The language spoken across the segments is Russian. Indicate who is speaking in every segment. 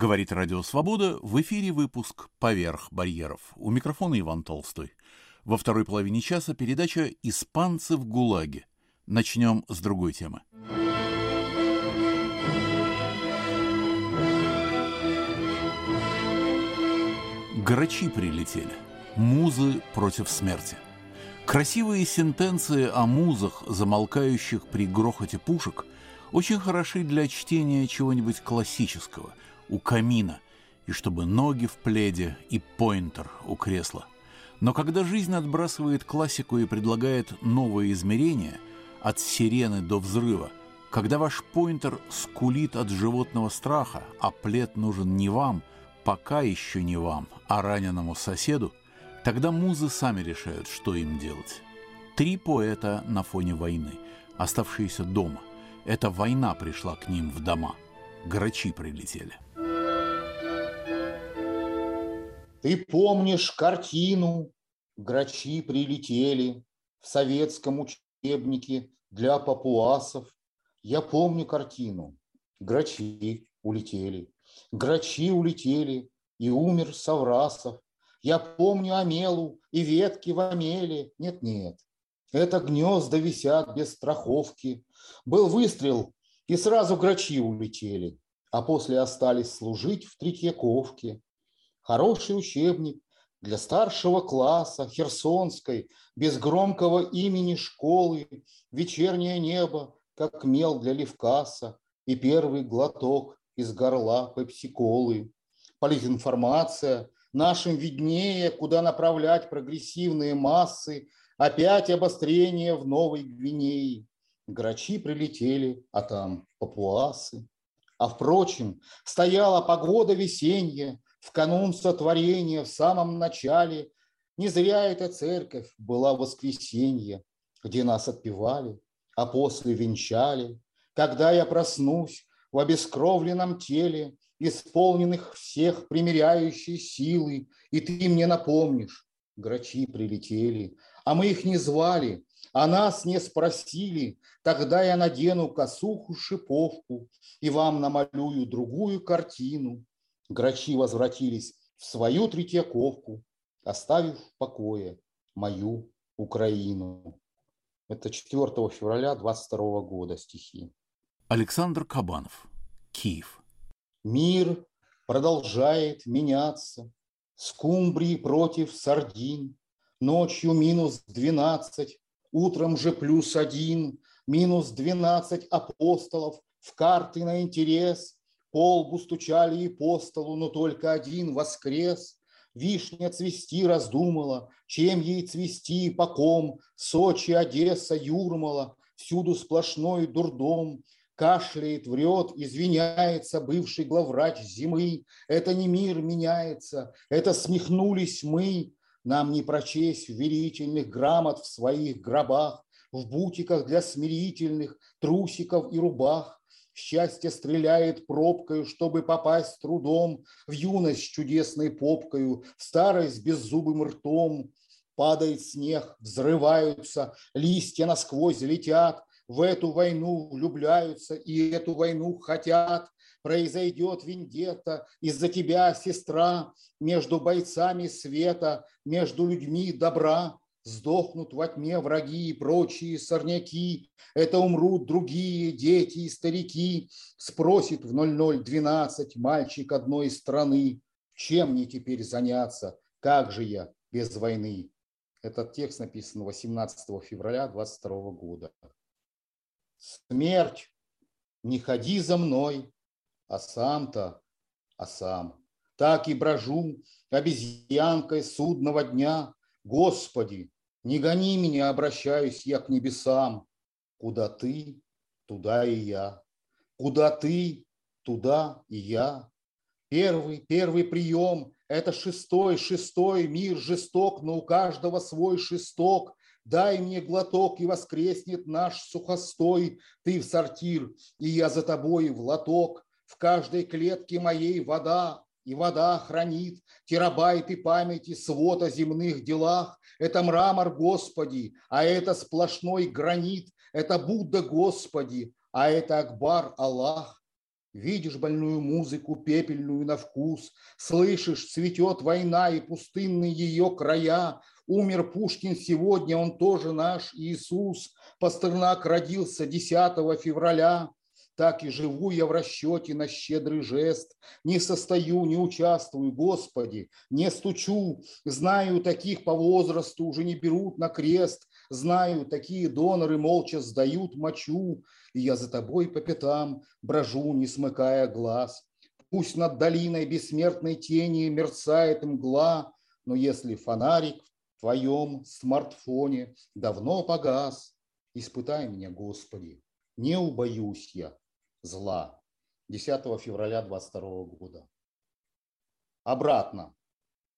Speaker 1: Говорит Радио Свобода, в эфире выпуск «Поверх барьеров». У микрофона Иван Толстой. Во второй половине часа передача «Испанцы в ГУЛАГе». Начнем с другой темы. Грачи прилетели. Музы против смерти. Красивые сентенции о музах, замолкающих при грохоте пушек, очень хороши для чтения чего-нибудь классического, у камина, и чтобы ноги в пледе и поинтер у кресла. Но когда жизнь отбрасывает классику и предлагает новые измерения, от сирены до взрыва, когда ваш поинтер скулит от животного страха, а плед нужен не вам, пока еще не вам, а раненому соседу, тогда музы сами решают, что им делать. Три поэта на фоне войны, оставшиеся дома. Эта война пришла к ним в дома. Грачи прилетели.
Speaker 2: Ты помнишь картину «Грачи прилетели» в советском учебнике для папуасов? Я помню картину «Грачи улетели». Грачи улетели, и умер Саврасов. Я помню Амелу и ветки в Амеле. Нет-нет, это гнезда висят без страховки. Был выстрел, и сразу грачи улетели, а после остались служить в Третьяковке. Хороший учебник для старшего класса Херсонской, без громкого имени школы, вечернее небо, как мел для Левкаса, и первый глоток из горла пепсиколы. Политинформация, нашим виднее, куда направлять прогрессивные массы, опять обострение в Новой Гвинее. Грачи прилетели, а там папуасы. А впрочем, стояла погода весенняя, в канун сотворения, в самом начале. Не зря эта церковь была воскресенье, где нас отпевали, а после венчали. Когда я проснусь в обескровленном теле, исполненных всех примиряющей силы, и ты мне напомнишь, грачи прилетели, а мы их не звали, а нас не спросили, тогда я надену косуху шиповку и вам намалюю другую картину, Грачи возвратились в свою Третьяковку, оставив в покое мою Украину. Это 4 февраля 22 года стихи.
Speaker 1: Александр Кабанов, Киев.
Speaker 2: Мир продолжает меняться. Скумбрии против сардин. Ночью минус 12, утром же плюс один. Минус 12 апостолов в карты на интерес – Полбу стучали и по столу, но только один воскрес. Вишня цвести раздумала, чем ей цвести, по ком. Сочи, Одесса, Юрмала, всюду сплошной дурдом. Кашляет, врет, извиняется бывший главврач зимы. Это не мир меняется, это смехнулись мы. Нам не прочесть верительных грамот в своих гробах, В бутиках для смирительных трусиков и рубах. Счастье стреляет пробкою, чтобы попасть трудом В юность чудесной попкою, в старость беззубым ртом. Падает снег, взрываются, листья насквозь летят, В эту войну влюбляются и эту войну хотят. Произойдет вендетта из-за тебя, сестра, Между бойцами света, между людьми добра. Сдохнут во тьме враги и прочие сорняки, Это умрут другие дети и старики. Спросит в 0012 мальчик одной страны, Чем мне теперь заняться, как же я без войны? Этот текст написан 18 февраля 22 года. Смерть, не ходи за мной, а сам-то, а сам. Так и брожу обезьянкой судного дня, Господи, не гони меня, обращаюсь я к небесам. Куда ты, туда и я. Куда ты, туда и я. Первый, первый прием – это шестой, шестой, мир жесток, но у каждого свой шесток. Дай мне глоток, и воскреснет наш сухостой. Ты в сортир, и я за тобой в лоток. В каждой клетке моей вода, и вода хранит терабайты памяти свод о земных делах. Это мрамор, Господи, а это сплошной гранит, это Будда, Господи, а это Акбар, Аллах. Видишь больную музыку, пепельную на вкус, Слышишь, цветет война и пустынные ее края. Умер Пушкин сегодня, он тоже наш Иисус. Пастернак родился 10 февраля так и живу я в расчете на щедрый жест. Не состою, не участвую, Господи, не стучу. Знаю, таких по возрасту уже не берут на крест. Знаю, такие доноры молча сдают мочу. И я за тобой по пятам брожу, не смыкая глаз. Пусть над долиной бессмертной тени мерцает мгла, но если фонарик в твоем смартфоне давно погас, испытай меня, Господи, не убоюсь я зла 10 февраля 22 года. Обратно.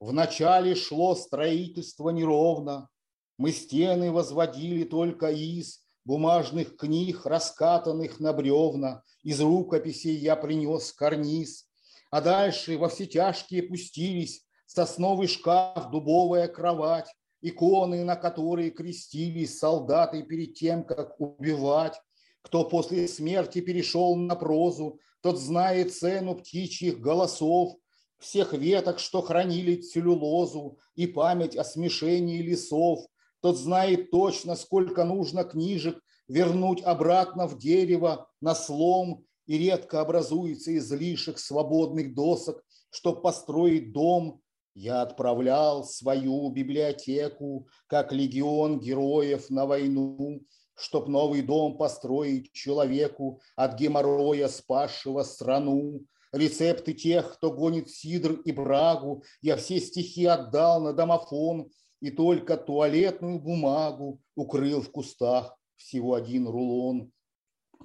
Speaker 2: В начале шло строительство неровно. Мы стены возводили только из бумажных книг, раскатанных на бревна. Из рукописей я принес карниз. А дальше во все тяжкие пустились сосновый шкаф, дубовая кровать, иконы, на которые крестились солдаты перед тем, как убивать, кто после смерти перешел на прозу, тот знает цену птичьих голосов, всех веток, что хранили целлюлозу, и память о смешении лесов. Тот знает точно, сколько нужно книжек вернуть обратно в дерево на слом, и редко образуется излишек свободных досок, чтобы построить дом. Я отправлял свою библиотеку, как легион героев на войну, чтоб новый дом построить человеку от геморроя спасшего страну. Рецепты тех, кто гонит сидр и брагу, я все стихи отдал на домофон и только туалетную бумагу укрыл в кустах всего один рулон.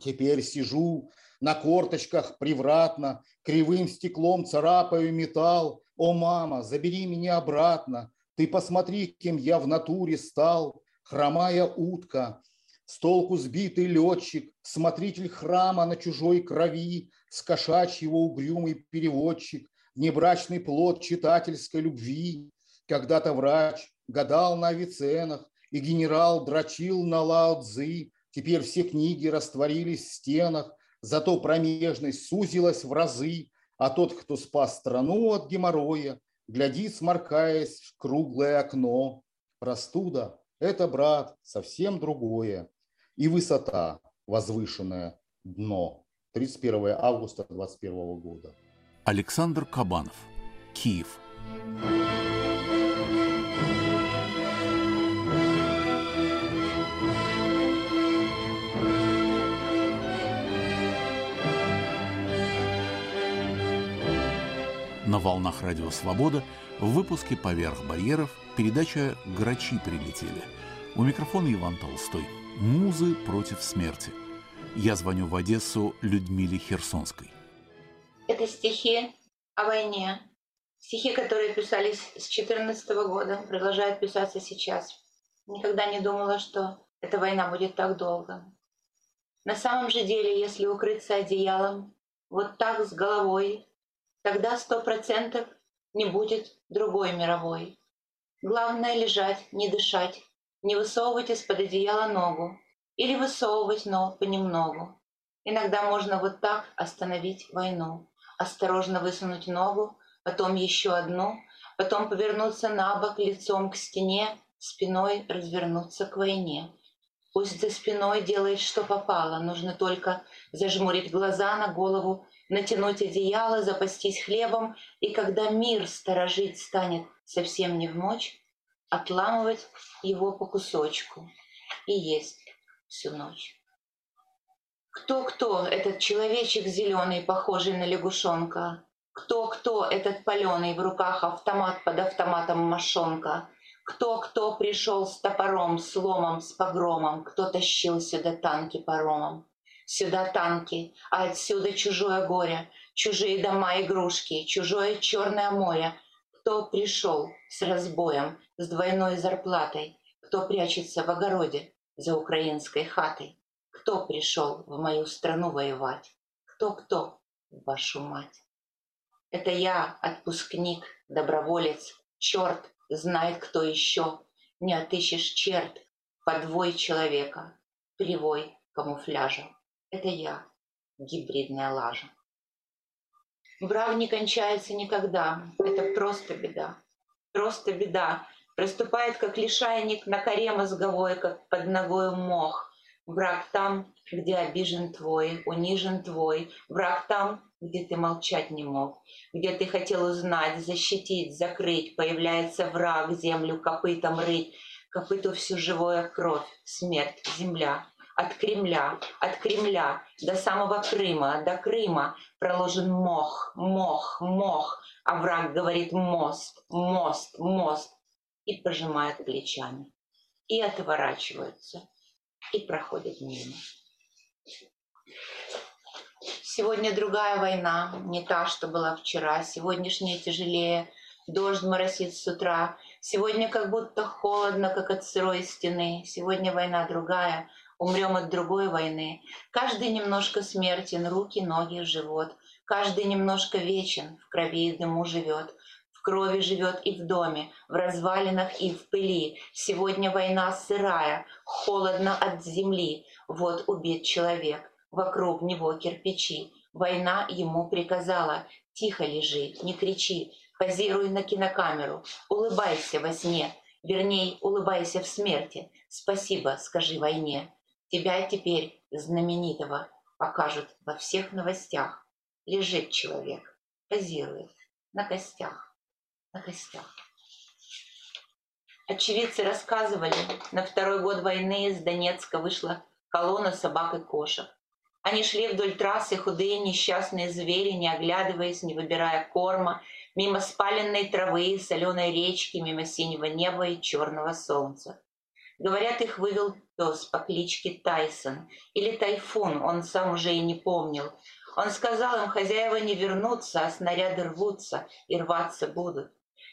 Speaker 2: Теперь сижу на корточках привратно, кривым стеклом царапаю металл. О, мама, забери меня обратно, ты посмотри, кем я в натуре стал. Хромая утка, с толку сбитый летчик, смотритель храма на чужой крови, с кошачьего угрюмый переводчик, небрачный плод читательской любви. Когда-то врач гадал на Авиценах, и генерал дрочил на Лао Цзы. Теперь все книги растворились в стенах, зато промежность сузилась в разы, а тот, кто спас страну от геморроя, глядит, сморкаясь в круглое окно. Простуда – это, брат, совсем другое и высота возвышенное дно. 31 августа 2021 года.
Speaker 1: Александр Кабанов. Киев. На волнах Радио Свобода в выпуске «Поверх барьеров» передача «Грачи прилетели». У микрофона Иван Толстой. Музы против смерти. Я звоню в Одессу Людмиле Херсонской.
Speaker 3: Это стихи о войне. Стихи, которые писались с 2014 года, продолжают писаться сейчас. Никогда не думала, что эта война будет так долго. На самом же деле, если укрыться одеялом, вот так с головой, тогда сто процентов не будет другой мировой. Главное лежать, не дышать, не высовывать из-под одеяла ногу или высовывать, но понемногу. Иногда можно вот так остановить войну. Осторожно высунуть ногу, потом еще одну, потом повернуться на бок лицом к стене, спиной развернуться к войне. Пусть за спиной делает, что попало, нужно только зажмурить глаза на голову, натянуть одеяло, запастись хлебом, и когда мир сторожить станет совсем не в ночь, отламывать его по кусочку и есть всю ночь. Кто-кто этот человечек зеленый, похожий на лягушонка? Кто-кто этот паленый в руках автомат под автоматом мошонка? Кто-кто пришел с топором, с ломом, с погромом? Кто тащил сюда танки паромом? Сюда танки, а отсюда чужое горе, чужие дома, игрушки, чужое черное море, кто пришел с разбоем, с двойной зарплатой, кто прячется в огороде за украинской хатой, кто пришел в мою страну воевать, кто-кто, вашу мать. Это я, отпускник, доброволец, черт, знает кто еще, не отыщешь черт, подвой человека, привой камуфляжа. Это я, гибридная лажа. Брак не кончается никогда. Это просто беда. Просто беда. Проступает, как лишайник на коре мозговой, как под ногой мох. Враг там, где обижен твой, унижен твой. Враг там, где ты молчать не мог, где ты хотел узнать, защитить, закрыть. Появляется враг, землю копытом рыть. Копыту всю живое кровь, смерть, земля. От Кремля, от Кремля до самого Крыма, до Крыма проложен мох, мох, мох. А враг говорит мост, мост, мост. И пожимает плечами. И отворачиваются и проходят мимо. Сегодня другая война, не та, что была вчера. Сегодняшняя тяжелее. Дождь моросит с утра. Сегодня как будто холодно, как от сырой стены. Сегодня война другая. Умрем от другой войны. Каждый немножко смертен, руки, ноги, живот. Каждый немножко вечен, в крови и дыму живет крови живет и в доме, в развалинах и в пыли. Сегодня война сырая, холодно от земли. Вот убит человек, вокруг него кирпичи. Война ему приказала, тихо лежи, не кричи, позируй на кинокамеру, улыбайся во сне, верней, улыбайся в смерти. Спасибо, скажи войне. Тебя теперь, знаменитого, покажут во всех новостях. Лежит человек, позирует на костях на костях. Очевидцы рассказывали, на второй год войны из Донецка вышла колонна собак и кошек. Они шли вдоль трассы, худые несчастные звери, не оглядываясь, не выбирая корма, мимо спаленной травы, соленой речки, мимо синего неба и черного солнца. Говорят, их вывел пес по кличке Тайсон или Тайфун, он сам уже и не помнил. Он сказал им, хозяева не вернутся, а снаряды рвутся и рваться будут.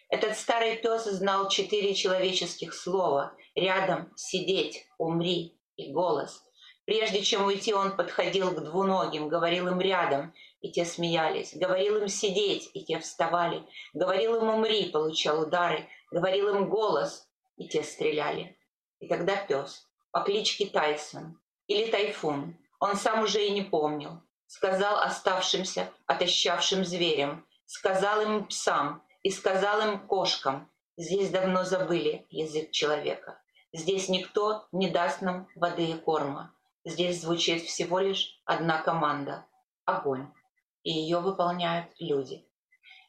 Speaker 3: Этот старый пес знал четыре человеческих слова. Рядом, сидеть, умри и голос. Прежде чем уйти, он подходил к двуногим, говорил им рядом, и те смеялись. Говорил им сидеть, и те вставали. Говорил им умри, получал удары. Говорил им голос, и те стреляли. И тогда пес по кличке Тайсон или Тайфун, он сам уже и не помнил, сказал оставшимся, отощавшим зверям, сказал им псам, и сказал им кошкам, здесь давно забыли язык человека. Здесь никто не даст нам воды и корма. Здесь звучит всего лишь одна команда – огонь. И ее выполняют люди.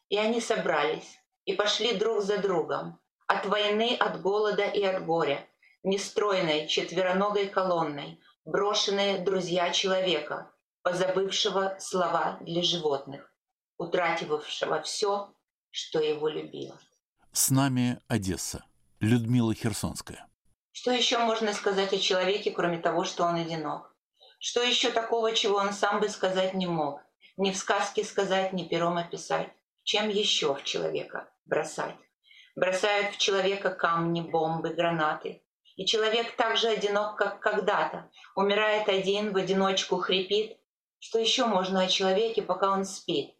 Speaker 3: И они собрались и пошли друг за другом. От войны, от голода и от горя. Нестройной четвероногой колонной, брошенные друзья человека, позабывшего слова для животных, утратившего все что его любила.
Speaker 1: С нами Одесса. Людмила Херсонская.
Speaker 3: Что еще можно сказать о человеке, кроме того, что он одинок? Что еще такого, чего он сам бы сказать не мог? Ни в сказке сказать, ни пером описать. Чем еще в человека бросать? Бросают в человека камни, бомбы, гранаты. И человек так же одинок, как когда-то. Умирает один, в одиночку хрипит. Что еще можно о человеке, пока он спит?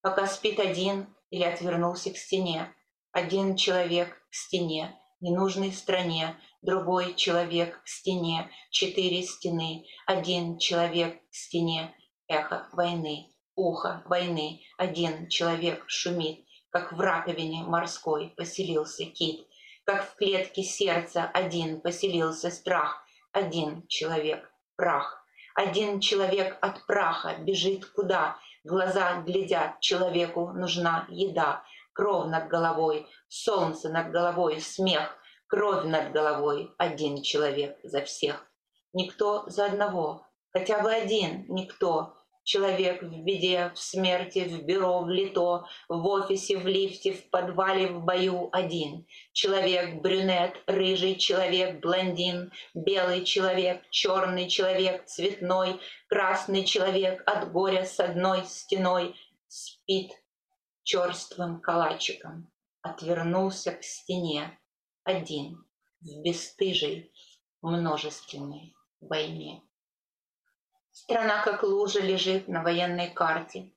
Speaker 3: Пока спит один, или отвернулся к стене. Один человек к стене, ненужной стране, другой человек к стене, четыре стены, один человек к стене, эхо войны, ухо войны, один человек шумит, как в раковине морской поселился кит, как в клетке сердца один поселился страх, один человек прах, один человек от праха бежит куда, Глаза глядят, человеку нужна еда, кровь над головой, солнце над головой, смех, кровь над головой, один человек за всех. Никто за одного, хотя бы один, никто. Человек в беде, в смерти, в бюро, в лито, в офисе, в лифте, в подвале, в бою один. Человек брюнет, рыжий человек, блондин, белый человек, черный человек, цветной, красный человек от горя с одной стеной спит черствым калачиком, отвернулся к стене один в бесстыжей множественной войне. Страна как лужа лежит на военной карте.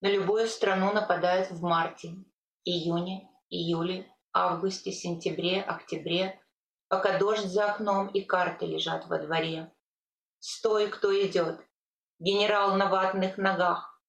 Speaker 3: На любую страну нападают в марте, июне, июле, августе, сентябре, октябре, пока дождь за окном и карты лежат во дворе. Стой, кто идет, генерал на ватных ногах.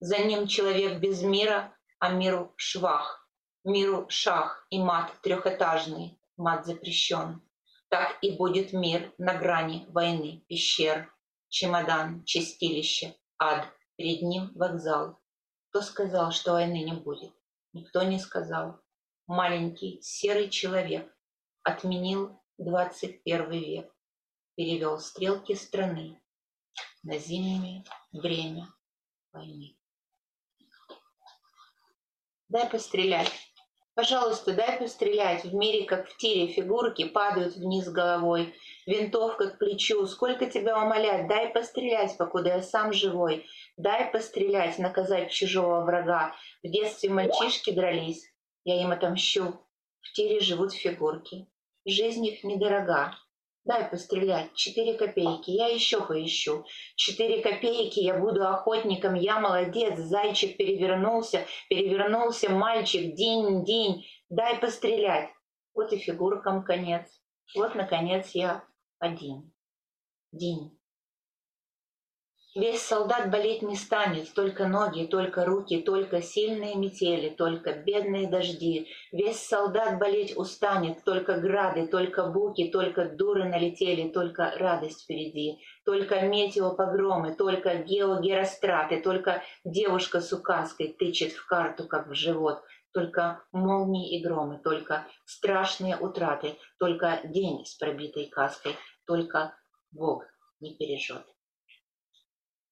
Speaker 3: За ним человек без мира, а миру швах. Миру шах и мат трехэтажный, мат запрещен. Так и будет мир на грани войны пещер. Чемодан, чистилище, ад, перед ним вокзал. Кто сказал, что войны не будет? Никто не сказал. Маленький серый человек отменил 21 век, перевел стрелки страны на зимнее время войны. Дай пострелять. Пожалуйста, дай пострелять. В мире, как в тире, фигурки падают вниз головой. Винтовка к плечу. Сколько тебя умолять? Дай пострелять, покуда я сам живой. Дай пострелять, наказать чужого врага. В детстве мальчишки дрались. Я им отомщу. В тире живут фигурки. Жизнь их недорога. Дай пострелять. Четыре копейки. Я еще поищу. Четыре копейки. Я буду охотником. Я молодец. Зайчик перевернулся. Перевернулся мальчик. День, день. Дай пострелять. Вот и фигуркам конец. Вот, наконец, я один. День. Весь солдат болеть не станет, только ноги, только руки, только сильные метели, только бедные дожди. Весь солдат болеть устанет, только грады, только буки, только дуры налетели, только радость впереди, только метеопогромы, только геогеростраты, только девушка с указкой тычет в карту, как в живот, только молнии и громы, только страшные утраты, только день с пробитой каской, только Бог не пережжет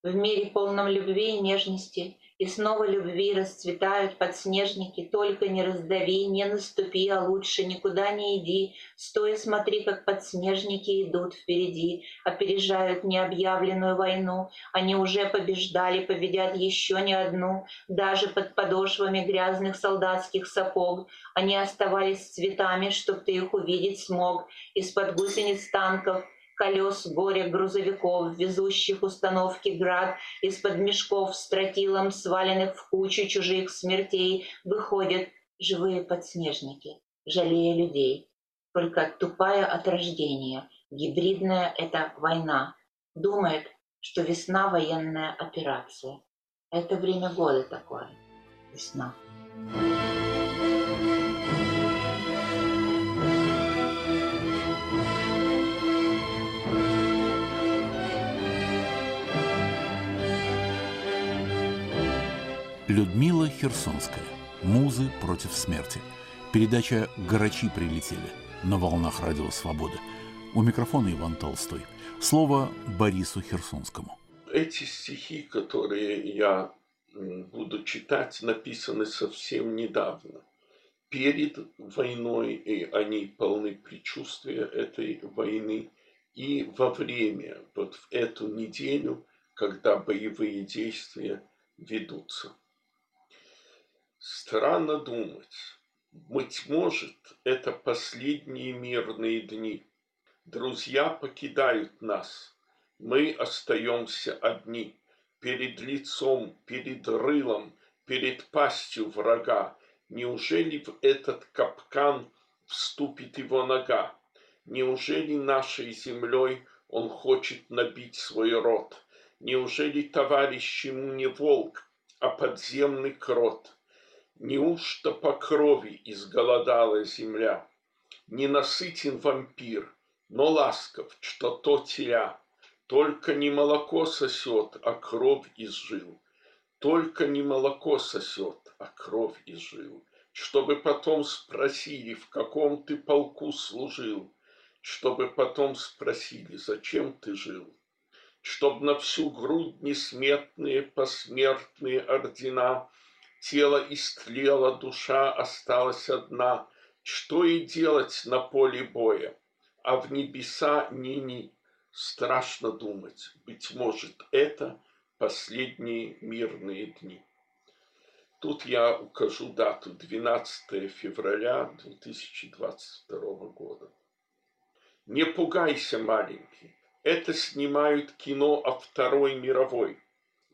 Speaker 3: в мире полном любви и нежности, и снова любви расцветают подснежники, только не раздави, не наступи, а лучше никуда не иди, стоя смотри, как подснежники идут впереди, опережают необъявленную войну, они уже побеждали, победят еще не одну, даже под подошвами грязных солдатских сапог, они оставались цветами, чтоб ты их увидеть смог, из-под гусениц танков — колес горя грузовиков, везущих установки град, из-под мешков с тротилом, сваленных в кучу чужих смертей, выходят живые подснежники, жалея людей. Только тупая от рождения, гибридная это война. Думает, что весна военная операция. Это время года такое. Весна. Весна.
Speaker 1: Людмила Херсонская. Музы против смерти. Передача «Грачи прилетели» на волнах Радио Свобода. У микрофона Иван Толстой. Слово Борису Херсонскому.
Speaker 4: Эти стихи, которые я буду читать, написаны совсем недавно. Перед войной, и они полны предчувствия этой войны, и во время, вот в эту неделю, когда боевые действия ведутся. Странно думать. Быть может, это последние мирные дни. Друзья покидают нас. Мы остаемся одни. Перед лицом, перед рылом, перед пастью врага. Неужели в этот капкан вступит его нога? Неужели нашей землей он хочет набить свой рот? Неужели товарищ ему не волк, а подземный крот? Неужто по крови изголодала земля? Ненасытен вампир, но ласков, что то теля. Только не молоко сосет, а кровь из жил. Только не молоко сосет, а кровь из жил. Чтобы потом спросили, в каком ты полку служил. Чтобы потом спросили, зачем ты жил. Чтоб на всю грудь несметные посмертные ордена Тело истлело, душа осталась одна. Что и делать на поле боя? А в небеса ни-ни. Страшно думать, быть может, это последние мирные дни. Тут я укажу дату 12 февраля 2022 года. Не пугайся, маленький, это снимают кино о Второй мировой.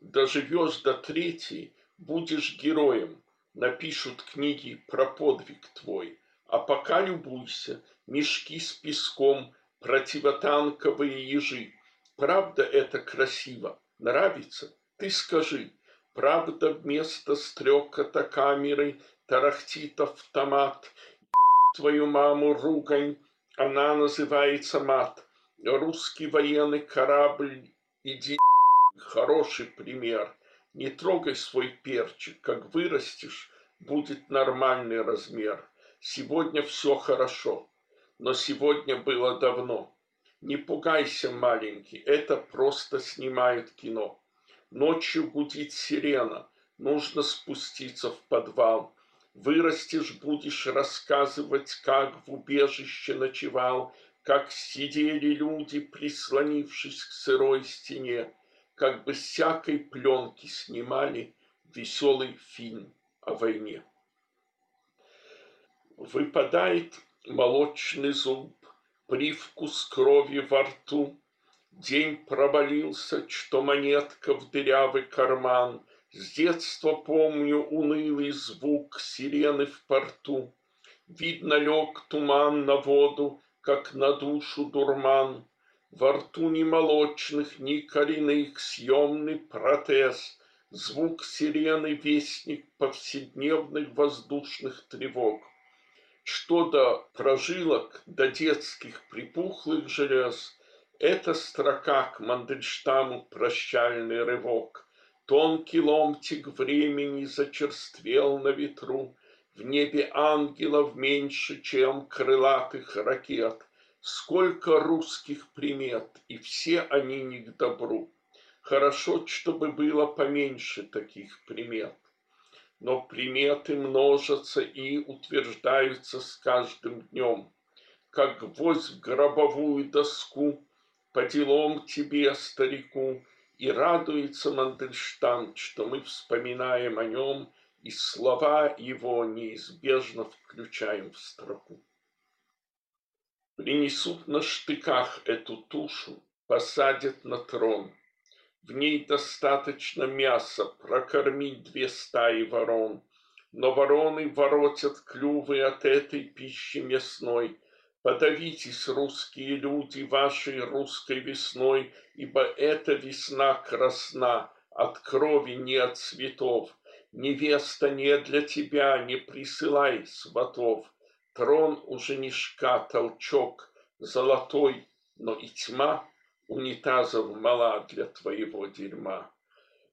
Speaker 4: Доживешь до третьей, будешь героем, напишут книги про подвиг твой. А пока любуйся, мешки с песком, противотанковые ежи. Правда это красиво? Нравится? Ты скажи. Правда, вместо стрекота камеры тарахтит автомат. Твою маму ругань, она называется мат. Русский военный корабль, иди, хороший пример. Не трогай свой перчик, как вырастешь, будет нормальный размер. Сегодня все хорошо, но сегодня было давно. Не пугайся, маленький, это просто снимают кино. Ночью гудит сирена, нужно спуститься в подвал. Вырастешь, будешь рассказывать, как в убежище ночевал, как сидели люди, прислонившись к сырой стене, как бы всякой пленки снимали веселый фильм о войне. Выпадает молочный зуб, привкус крови во рту. День провалился, что монетка в дырявый карман. С детства помню унылый звук сирены в порту. Видно, лег туман на воду, как на душу дурман. Во рту ни молочных, ни коренных, съемный протез. Звук сирены — вестник повседневных воздушных тревог что до прожилок, до детских припухлых желез, эта строка к Мандельштаму прощальный рывок. Тонкий ломтик времени зачерствел на ветру, В небе ангелов меньше, чем крылатых ракет. Сколько русских примет, и все они не к добру. Хорошо, чтобы было поменьше таких примет но приметы множатся и утверждаются с каждым днем. Как гвоздь в гробовую доску, по делам тебе, старику, и радуется Мандельштам, что мы вспоминаем о нем, и слова его неизбежно включаем в строку. Принесут на штыках эту тушу, посадят на трон – в ней достаточно мяса прокормить две стаи ворон. Но вороны воротят клювы от этой пищи мясной. Подавитесь, русские люди, вашей русской весной, ибо эта весна красна от крови, не от цветов. Невеста не для тебя, не присылай сватов. Трон у женишка толчок золотой, но и тьма унитазов мала для твоего дерьма.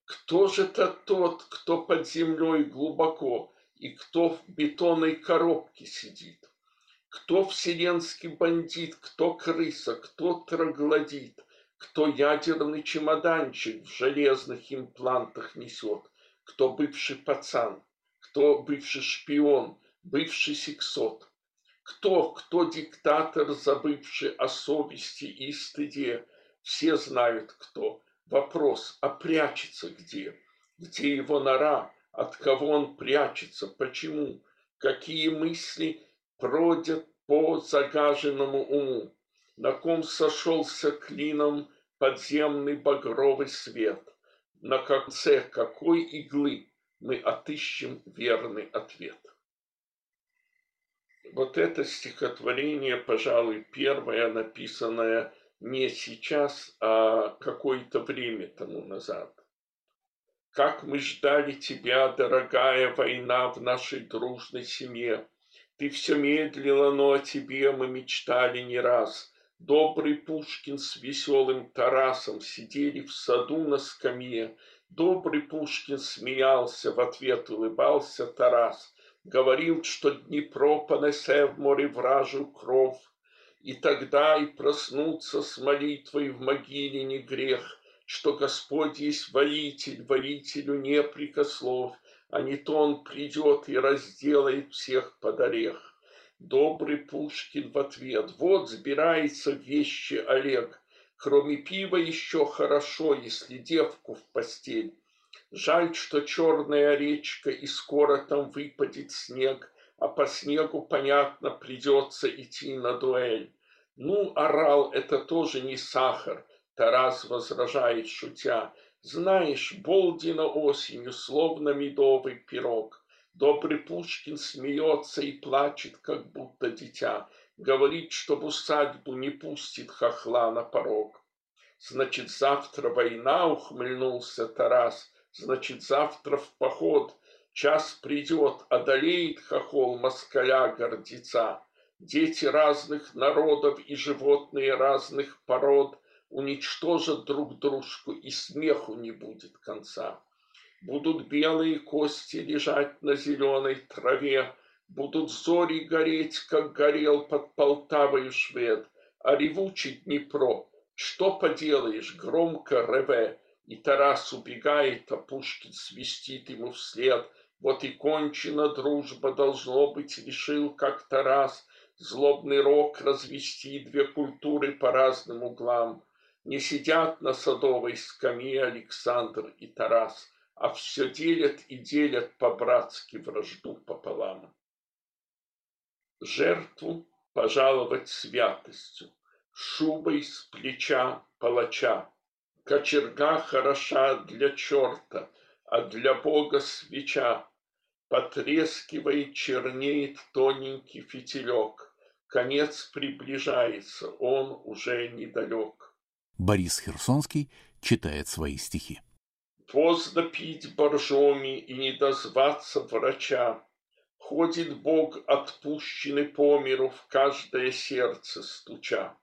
Speaker 4: Кто же это тот, кто под землей глубоко и кто в бетонной коробке сидит? Кто вселенский бандит, кто крыса, кто троглодит, кто ядерный чемоданчик в железных имплантах несет, кто бывший пацан, кто бывший шпион, бывший сексот, кто, кто диктатор, забывший о совести и стыде, все знают кто. Вопрос, а прячется где? Где его нора? От кого он прячется? Почему? Какие мысли бродят по загаженному уму? На ком сошелся клином подземный багровый свет? На конце какой иглы мы отыщем верный ответ? Вот это стихотворение, пожалуй, первое, написанное не сейчас, а какое-то время тому назад. Как мы ждали тебя, дорогая война в нашей дружной семье. Ты все медлила, но о тебе мы мечтали не раз. Добрый Пушкин с веселым Тарасом сидели в саду на скамье. Добрый Пушкин смеялся, в ответ улыбался Тарас. Говорил, что Днепро понесе в море вражью кровь. И тогда и проснуться с молитвой в могиле не грех, Что Господь есть воитель, воителю не прикослов, А не то он придет и разделает всех под орех. Добрый Пушкин в ответ, вот сбирается вещи Олег, Кроме пива еще хорошо, если девку в постель. Жаль, что черная речка, и скоро там выпадет снег, а по снегу, понятно, придется идти на дуэль. Ну, орал, это тоже не сахар, Тарас возражает, шутя. Знаешь, Болдина осенью, словно медовый пирог. Добрый Пушкин смеется и плачет, как будто дитя. Говорит, что в усадьбу не пустит хохла на порог. Значит, завтра война, ухмыльнулся Тарас. Значит, завтра в поход. Час придет, одолеет хохол москаля гордеца. Дети разных народов и животные разных пород уничтожат друг дружку, и смеху не будет конца. Будут белые кости лежать на зеленой траве, Будут зори гореть, как горел под Полтавой швед, А ревучий Днепро, что поделаешь, громко реве, И Тарас убегает, а Пушкин свистит ему вслед. Вот и кончена дружба, должно быть, решил как Тарас Злобный рок развести две культуры по разным углам. Не сидят на садовой скамье Александр и Тарас, а все делят и делят по-братски вражду пополам. Жертву пожаловать святостью, шубой с плеча палача. Кочерга хороша для черта, а для Бога свеча. Потрескивает, чернеет тоненький фитилек. Конец приближается, он уже недалек.
Speaker 1: Борис Херсонский читает свои стихи.
Speaker 4: Поздно пить боржоми и не дозваться врача. Ходит Бог отпущенный по миру в каждое сердце стуча.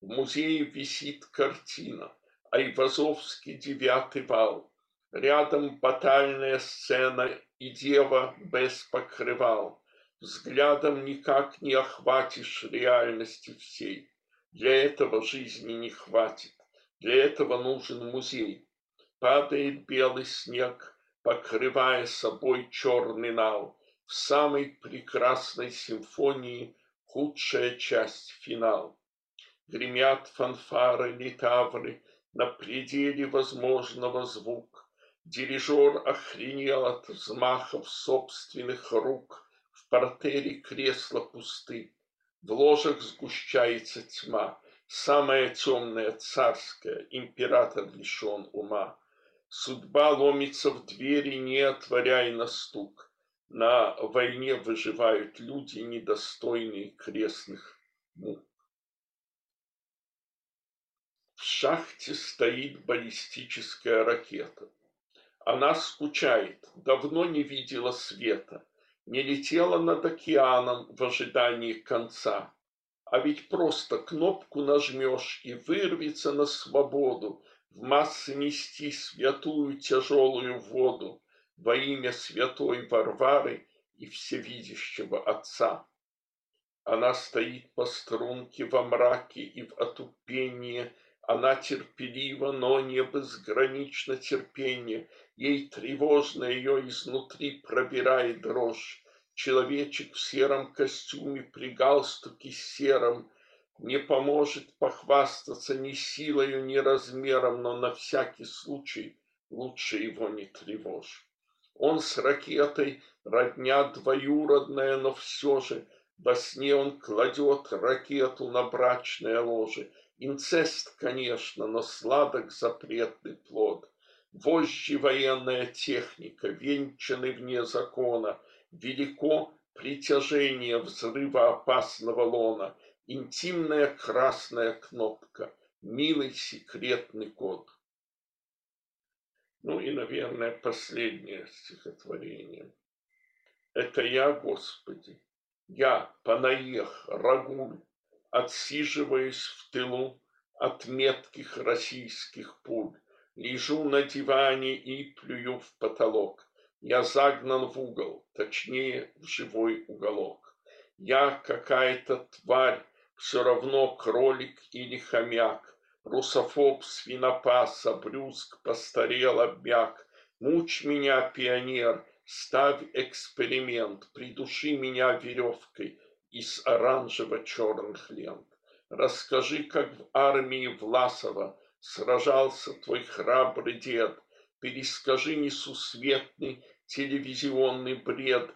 Speaker 4: В музее висит картина Айвазовский девятый вал. Рядом батальная сцена и дева без покрывал. Взглядом никак не охватишь реальности всей. Для этого жизни не хватит. Для этого нужен музей. Падает белый снег, покрывая собой черный нал. В самой прекрасной симфонии худшая часть финал. Гремят фанфары, литавры на пределе возможного звук. Дирижер охренел от взмахов собственных рук. В портере кресла пусты. В ложах сгущается тьма. Самая темная царская, император лишен ума. Судьба ломится в двери, не отворяй на стук. На войне выживают люди, недостойные крестных мук. В шахте стоит баллистическая ракета. Она скучает, давно не видела света, не летела над океаном в ожидании конца. А ведь просто кнопку нажмешь и вырвется на свободу, в массы нести святую тяжелую воду во имя святой Варвары и всевидящего Отца. Она стоит по струнке во мраке и в отупении, она терпелива, но не безгранично терпение, ей тревожно ее изнутри пробирает дрожь. Человечек в сером костюме при галстуке сером не поможет похвастаться ни силою, ни размером, но на всякий случай лучше его не тревожь. Он с ракетой, родня двоюродная, но все же во сне он кладет ракету на брачное ложе. Инцест, конечно, но сладок запретный плод. Вожжи военная техника, венчаны вне закона. Велико притяжение взрыва опасного лона — интимная красная кнопка, милый секретный код. Ну и, наверное, последнее стихотворение. Это я, Господи, я, Панаех, Рагуль, отсиживаясь в тылу от метких российских пуль, лежу на диване и плюю в потолок. Я загнан в угол, точнее, в живой уголок. Я какая-то тварь, все равно кролик или хомяк, русофоб, свинопас, обрюзг, постарел, обмяк. Мучь меня, пионер, ставь эксперимент, придуши меня веревкой из оранжево-черных лент. Расскажи, как в армии Власова сражался твой храбрый дед. Перескажи несусветный телевизионный бред,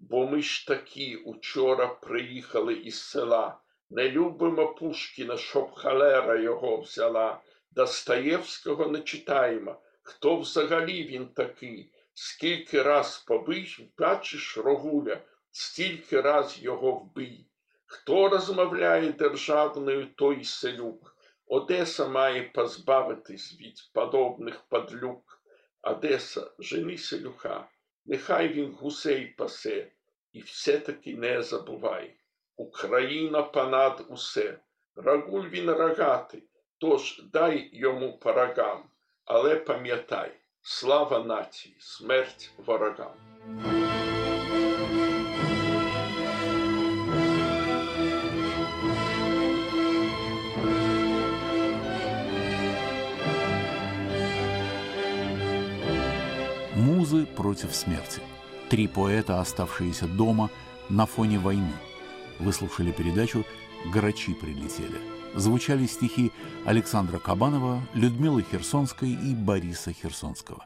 Speaker 4: бо ми ж таки учора приїхали із села. Не любимо Пушкіна, щоб халера його взяла. Достоєвського не читаємо. Хто взагалі він такий? Скільки раз побий, бачиш рогуля, Стільки раз його вбий. Хто розмовляє державною, той селюк. Одеса має позбавитись від подобних подлюк. Одеса, женися люха, нехай він гусей пасе, і все-таки не забувай. Україна понад усе, рагуль він рогатий, тож дай йому по рогам, але пам'ятай, слава нації, смерть ворогам.
Speaker 1: Против смерти. Три поэта, оставшиеся дома на фоне войны. Выслушали передачу «Грачи прилетели». Звучали стихи Александра Кабанова, Людмилы Херсонской и Бориса Херсонского.